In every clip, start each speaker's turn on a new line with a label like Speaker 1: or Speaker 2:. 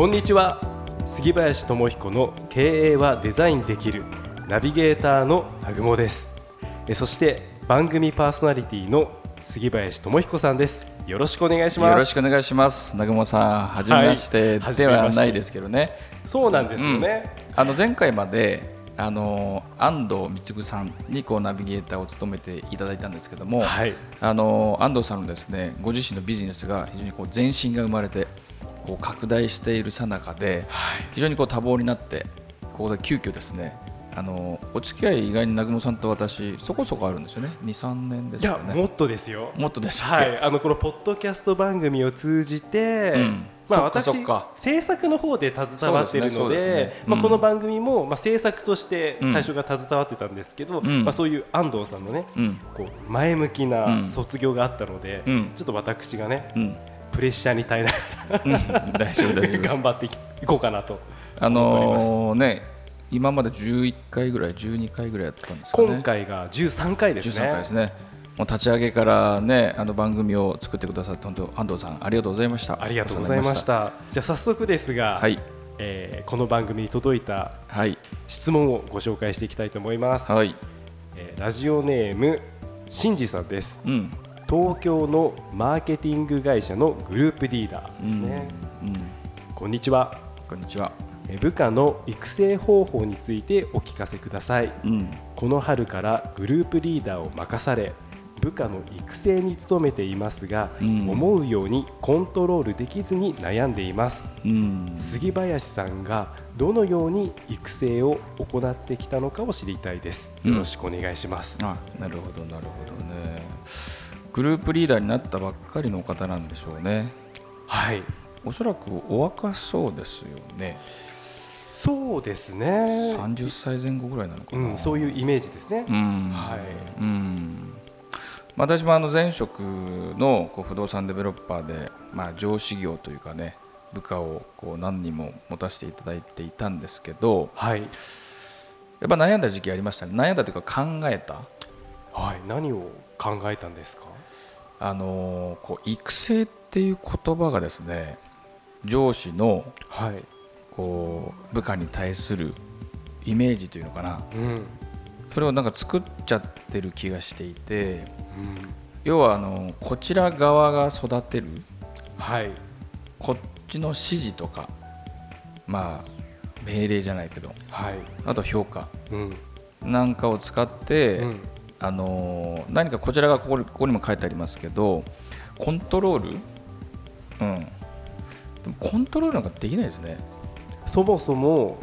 Speaker 1: こんにちは。杉林智彦の経営はデザインできるナビゲーターの南雲です。えそして番組パーソナリティの杉林智彦さんです。よろしくお願いします。
Speaker 2: よろしくお願いします。南雲さんはじめまして。ではないですけどね、
Speaker 1: そうなんですよね、
Speaker 2: うん、あの前回まであの安藤貢さんにこうナビゲーターを務めていただいたんですけども、はい、あの安藤さんのですねご自身のビジネスが非常にこう前進が生まれてこう拡大しているさなかで、非常にこう多忙になってここで急遽ですねあのお付き合い意外に南雲さんと私そこそこあるんですよね。23年ですよね。
Speaker 1: いやもっとですよ。
Speaker 2: もっとです
Speaker 1: はい。あのこのポッドキャスト番組を通じて、うん、まあ私制作の方で携わっているので、ね。ねうん、まあこの番組もまあ制作として最初が携わってたんですけど、うん、まあそういう安藤さんのね、こう前向きな卒業があったので、ちょっと私がね、プレッシャーに耐えながら大丈夫大丈夫。頑張っていこうかなと。
Speaker 2: あのー、ね今まで11回ぐらい12回ぐらいやったんですか、
Speaker 1: ね、今回が13回ですね。
Speaker 2: 13回ですね。もう立ち上げからねあの番組を作ってくださって本当安藤さんありがとうございました。
Speaker 1: ありがとうございました。じゃあ早速ですが、はい。えー、この番組に届いた質問をご紹介していきたいと思います、はい。えー、ラジオネームしんじさんです、うん、東京のマーケティング会社のグループリーダーですね、うんうん、こんにちは。
Speaker 2: こんにちは。
Speaker 1: 部下の育成方法についてお聞かせください、うん、この春からグループリーダーを任され部下の育成に努めていますが、うん、思うようにコントロールできずに悩んでいます、うん、杉林さんがどのように育成を行ってきたのかを知りたいです。よろしくお願いします、
Speaker 2: あなるほどなるほどね。グループリーダーになったばっかりの方なんでしょうね。
Speaker 1: はい。
Speaker 2: おそらくお若そうですよね。
Speaker 1: そうですね。
Speaker 2: 30歳前後ぐらいなのかな、
Speaker 1: うん、そういうイメージですね、うん、はい、
Speaker 2: うん私もあの前職のこう不動産デベロッパーで、まあ、上司業というかね部下をこう何人も持たせていただいていたんですけど、はい、やっぱ悩んだ時期ありましたね。悩んだというか考えた、
Speaker 1: はい、何を考えたんですか？
Speaker 2: あのこう育成っていう言葉がですね上司の、はい、こう部下に対するイメージというのかな、うん、それをなんか作っちゃってる気がしていて、うん、要はあのこちら側が育てる、はい、こっちの指示とかまあ命令じゃないけど、はい、あと評価、うん、なんかを使って、うん、あの何かこちらがここここにも書いてありますけどコントロール、うん、でもコントロールなんかできないですね。
Speaker 1: そもそも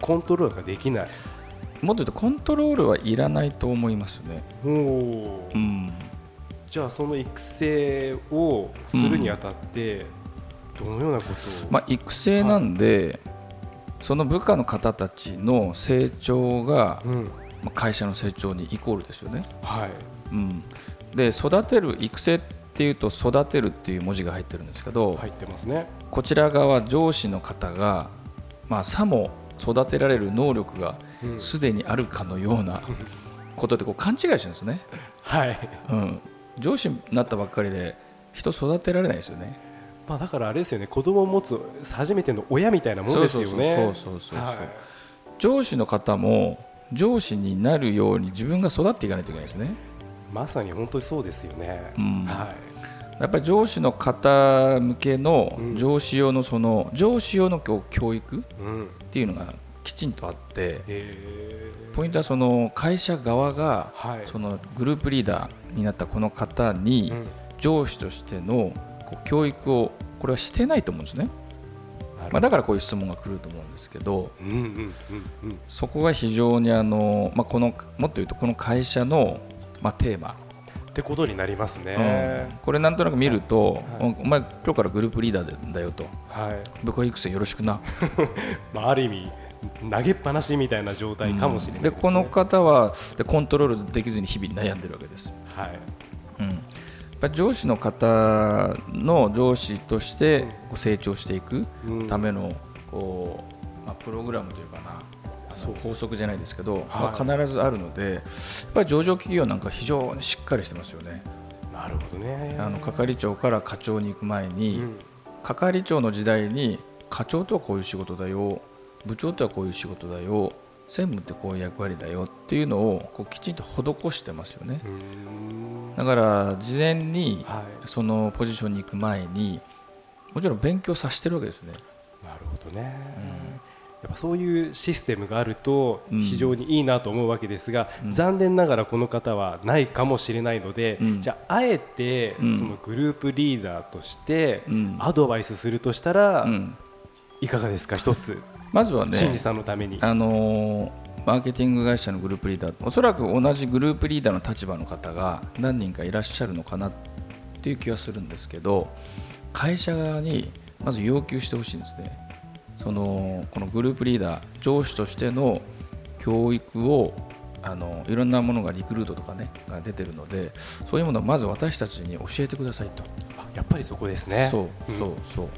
Speaker 1: コントロールができない
Speaker 2: もっと言うとコントロールはいらないと思いますね。お、
Speaker 1: うん、じゃあその育成をするにあたって、どのようなことを、
Speaker 2: まあ、育成なんで、はい、その部下の方たちの成長が、うん、まあ、会社の成長にイコールですよね。はい。うん、で育てる育成っていうと育てるっていう文字が入ってるんですけど
Speaker 1: 入ってますね。
Speaker 2: こちら側上司の方がまあ、さも育てられる能力がすでにあるかのようなことでこう勘違いしてるんですね、はいうん、上司になったばっかりで人育てられないですよね。
Speaker 1: まあ、だからあれですよね子供を持つ初めての親みたいなものですよね。
Speaker 2: そうそうそうそう、はい、上司の方も上司になるように自分が育っていかないといけないですね。
Speaker 1: まさに本当にそうですよね。うん、は
Speaker 2: い。やっぱり上司の方向けの上司用のその上司用の教育っていうのがきちんとあってポイントはその会社側がそのグループリーダーになったこの方に上司としての教育をこれはしてないと思うんですね。まあ、だからこういう質問が来ると思うんですけど、そこが非常にあの、まあ、このもっと言うとこの会社の、まあ、テーマ。
Speaker 1: ってことになりますね、
Speaker 2: うん、これなんとなく見ると、はい、お前今日からグループリーダーだよと、はい、部下育成よろしくな。
Speaker 1: まあある意味投げっぱなしみたいな状態かもしれないで、
Speaker 2: ね。うん、この方はでコントロールできずに日々悩んでるわけです。はい。うん、や上司の方の上司として成長していくためのこう、まあ、プログラムというかな法則じゃないですけど、まあ、必ずあるのでやっぱり上場企業なんか非常にしっかりしてますよね。
Speaker 1: なるほどね。
Speaker 2: あの係長から課長に行く前に、うん、係長の時代に課長とはこういう仕事だよ部長とはこういう仕事だよ。専務ってこういう役割だよっていうのをこうきちんと施してますよね。だから事前にそのポジションに行く前にもちろん勉強させてるわけですね。
Speaker 1: なるほどね、やっぱそういうシステムがあると非常にいいなと思うわけですが、うん、残念ながらこの方はないかもしれないので、うん、じゃああえてそのグループリーダーとしてアドバイスするとしたらいかがですか一つ
Speaker 2: まずはね、
Speaker 1: さんのために。
Speaker 2: あのー、マーケティング会社のグループリーダーおそらく同じグループリーダーの立場の方が何人かいらっしゃるのかなっていう気はするんですけど会社側にまず要求してほしいんですね。そのこのグループリーダー上司としての教育をあのいろんなものがリクルートとかねが出てるのでそういうものをまず私たちに教えてくださいと。
Speaker 1: やっぱりそこですね。
Speaker 2: そうそうそう、うん、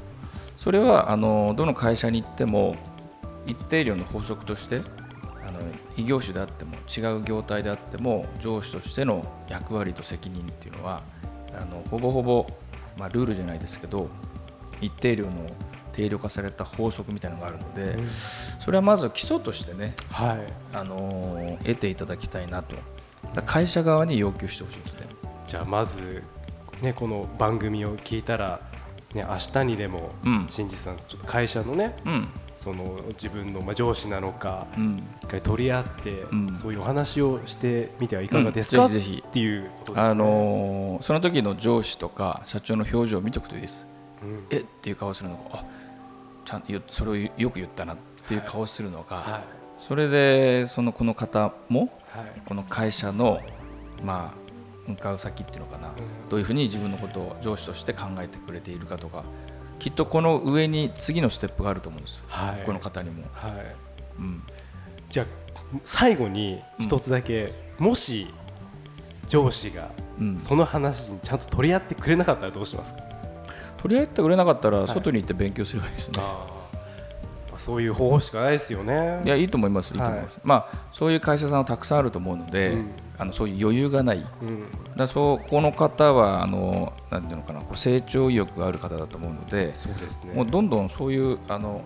Speaker 2: それはあのどの会社に行っても一定量の法則としてあの異業種であっても違う業態であっても上司としての役割と責任っていうのはあのほぼほぼ、まあ、ルールじゃないですけど一定量の定量化された法則みたいなのがあるので、うん、それはまず基礎としてね、はい、あの得ていただきたいなと。会社側に要求してほしいですね。
Speaker 1: じゃあまず、ね、この番組を聞いたら、ね、明日にでも、うん、新次さんちょっと会社のね、うんその自分のまあ上司なのか、一回取り合って、そういうお話をしてみてはいかがですか、ぜひぜひ。っていうことです、ね、あの
Speaker 2: ー、その時の上司とか社長の表情を見ておくといいです、うん、え？っていう顔するのか。あちゃんそれをよく言ったな。っていう顔するのか、はい。はい、それでそのこの方も、はい、この会社のまあ向かう先っていうのかな、うん、どういうふうに自分のことを上司として考えてくれているかとかきっとこの上に次のステップがあると思うんです、はい、この方にも。はい。
Speaker 1: うん、じゃあ最後に一つだけ、うん、もし上司がその話にちゃんと取り合ってくれなかったらどうしますか、
Speaker 2: 取り合ってくれなかったら外に行って勉強すればいいですね、は
Speaker 1: い、そういう方法しかないですよね。
Speaker 2: いやいいと思います。いいと思います、はい、まあそういう会社さんはたくさんあると思うので、うん、あのそういう余裕がない、うん、だそこの方はあのなんていうのかなこう成長意欲がある方だと思うのでそうですね。もうどんどんそういうあの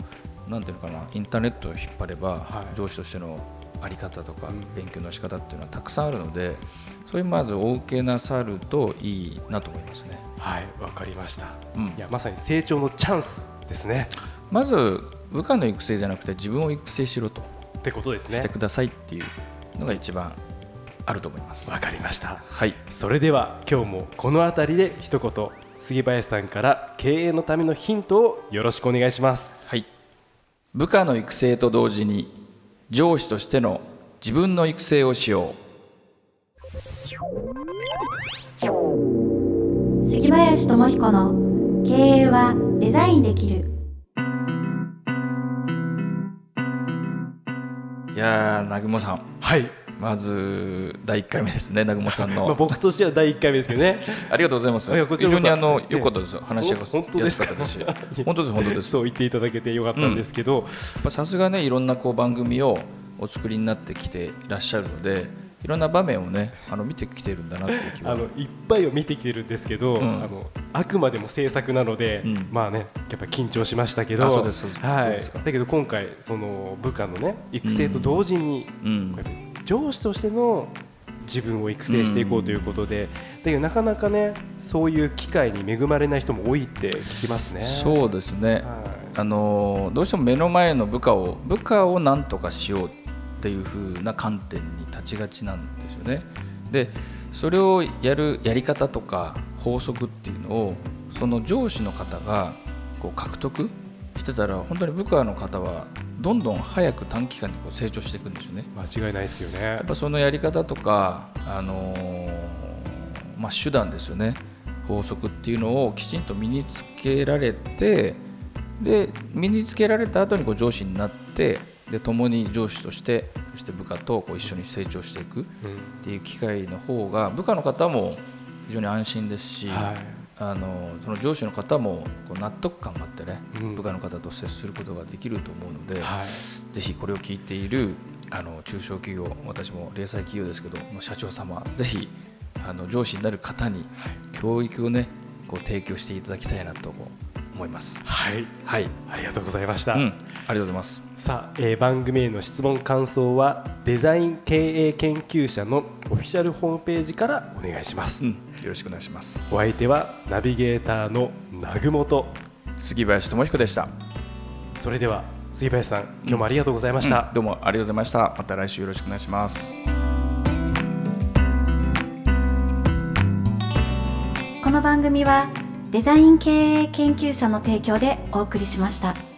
Speaker 2: なんていうのかなインターネットを引っ張れば、はい、上司としてのあり方とか、勉強の仕方っていうのはたくさんあるのでそれまずお受けなさるといいなと思いますね。
Speaker 1: はいわかりました、うん、いやまさに成長のチャンスですね。
Speaker 2: まず部下の育成じゃなくて自分を育成しろと
Speaker 1: ってことですね。
Speaker 2: してくださいっていうのが一番あると思います。
Speaker 1: わかりました。はい。それでは今日もこの辺りで一言杉林さんから経営のためのヒントをよろしくお願いします。
Speaker 2: はい。部下の育成と同時に上司としての自分の育成をしよ
Speaker 3: う。杉林智彦の経営はデザインできる。
Speaker 2: いや南雲さん。
Speaker 1: はい
Speaker 2: まず第1回目ですね南雲さんの。まあ
Speaker 1: 僕としては第1回目ですけどね。
Speaker 2: ありがとうございます。非常にあの良かったです話しやすか？ったです
Speaker 1: 本当です本当です。そう言っていただけてよかったんですけど。
Speaker 2: さすがねいろんなこう番組をお作りになってきていらっしゃるのでいろんな場面をねあの見てきてるんだなっていう気は。
Speaker 1: あのいっぱいを見てきてるんですけど、うん、あのあくまでも制作なので、うん、まあねやっぱ緊張しましたけど。そうですはい。だけど今回その部下のね育成と同時に、うん、上司としての自分を育成していこうということで、だけどなかなかねそういう機会に恵まれない人も多いって聞きますね。
Speaker 2: そうですね、はい、あのどうしても目の前の部下を部下を何とかしようっていう風な観点に立ちがちなんですよね。でそれをやるやり方とか法則っていうのをその上司の方がこう獲得してたら本当に部下の方はどんどん早く短期間にこう成長していくんですよね。
Speaker 1: 間違いないですよね。
Speaker 2: やっぱそのやり方とか、あのー、まあ、手段ですよね法則っていうのをきちんと身につけられてで身につけられた後にこに上司になってで共に上司としてそして部下とこう一緒に成長していくっていう機会の方が部下の方も非常に安心ですし、はい、あのその上司の方もこう納得感があってね、うん、部下の方と接することができると思うので、はい、ぜひこれを聞いているあの中小企業私も零細企業ですけど社長様ぜひあの上司になる方に教育をねこう提供していただきたいなと思います。
Speaker 1: はい、はい、ありがとうございました。うん、あり
Speaker 2: がとうございます。
Speaker 1: さあ、えー、番組への質問感想はデザイン経営研究者のオフィシャルホームページからお願いします。うん、よ
Speaker 2: ろしくお願いします。
Speaker 1: お相手はナビゲーターの南雲と
Speaker 2: 杉林智彦でした。
Speaker 1: それでは杉林さん、今日もありがとうございました、
Speaker 2: うん、どうもありがとうございました。また来週よろしくお願いします。
Speaker 3: この番組はデザイン経営研究者の提供でお送りしました。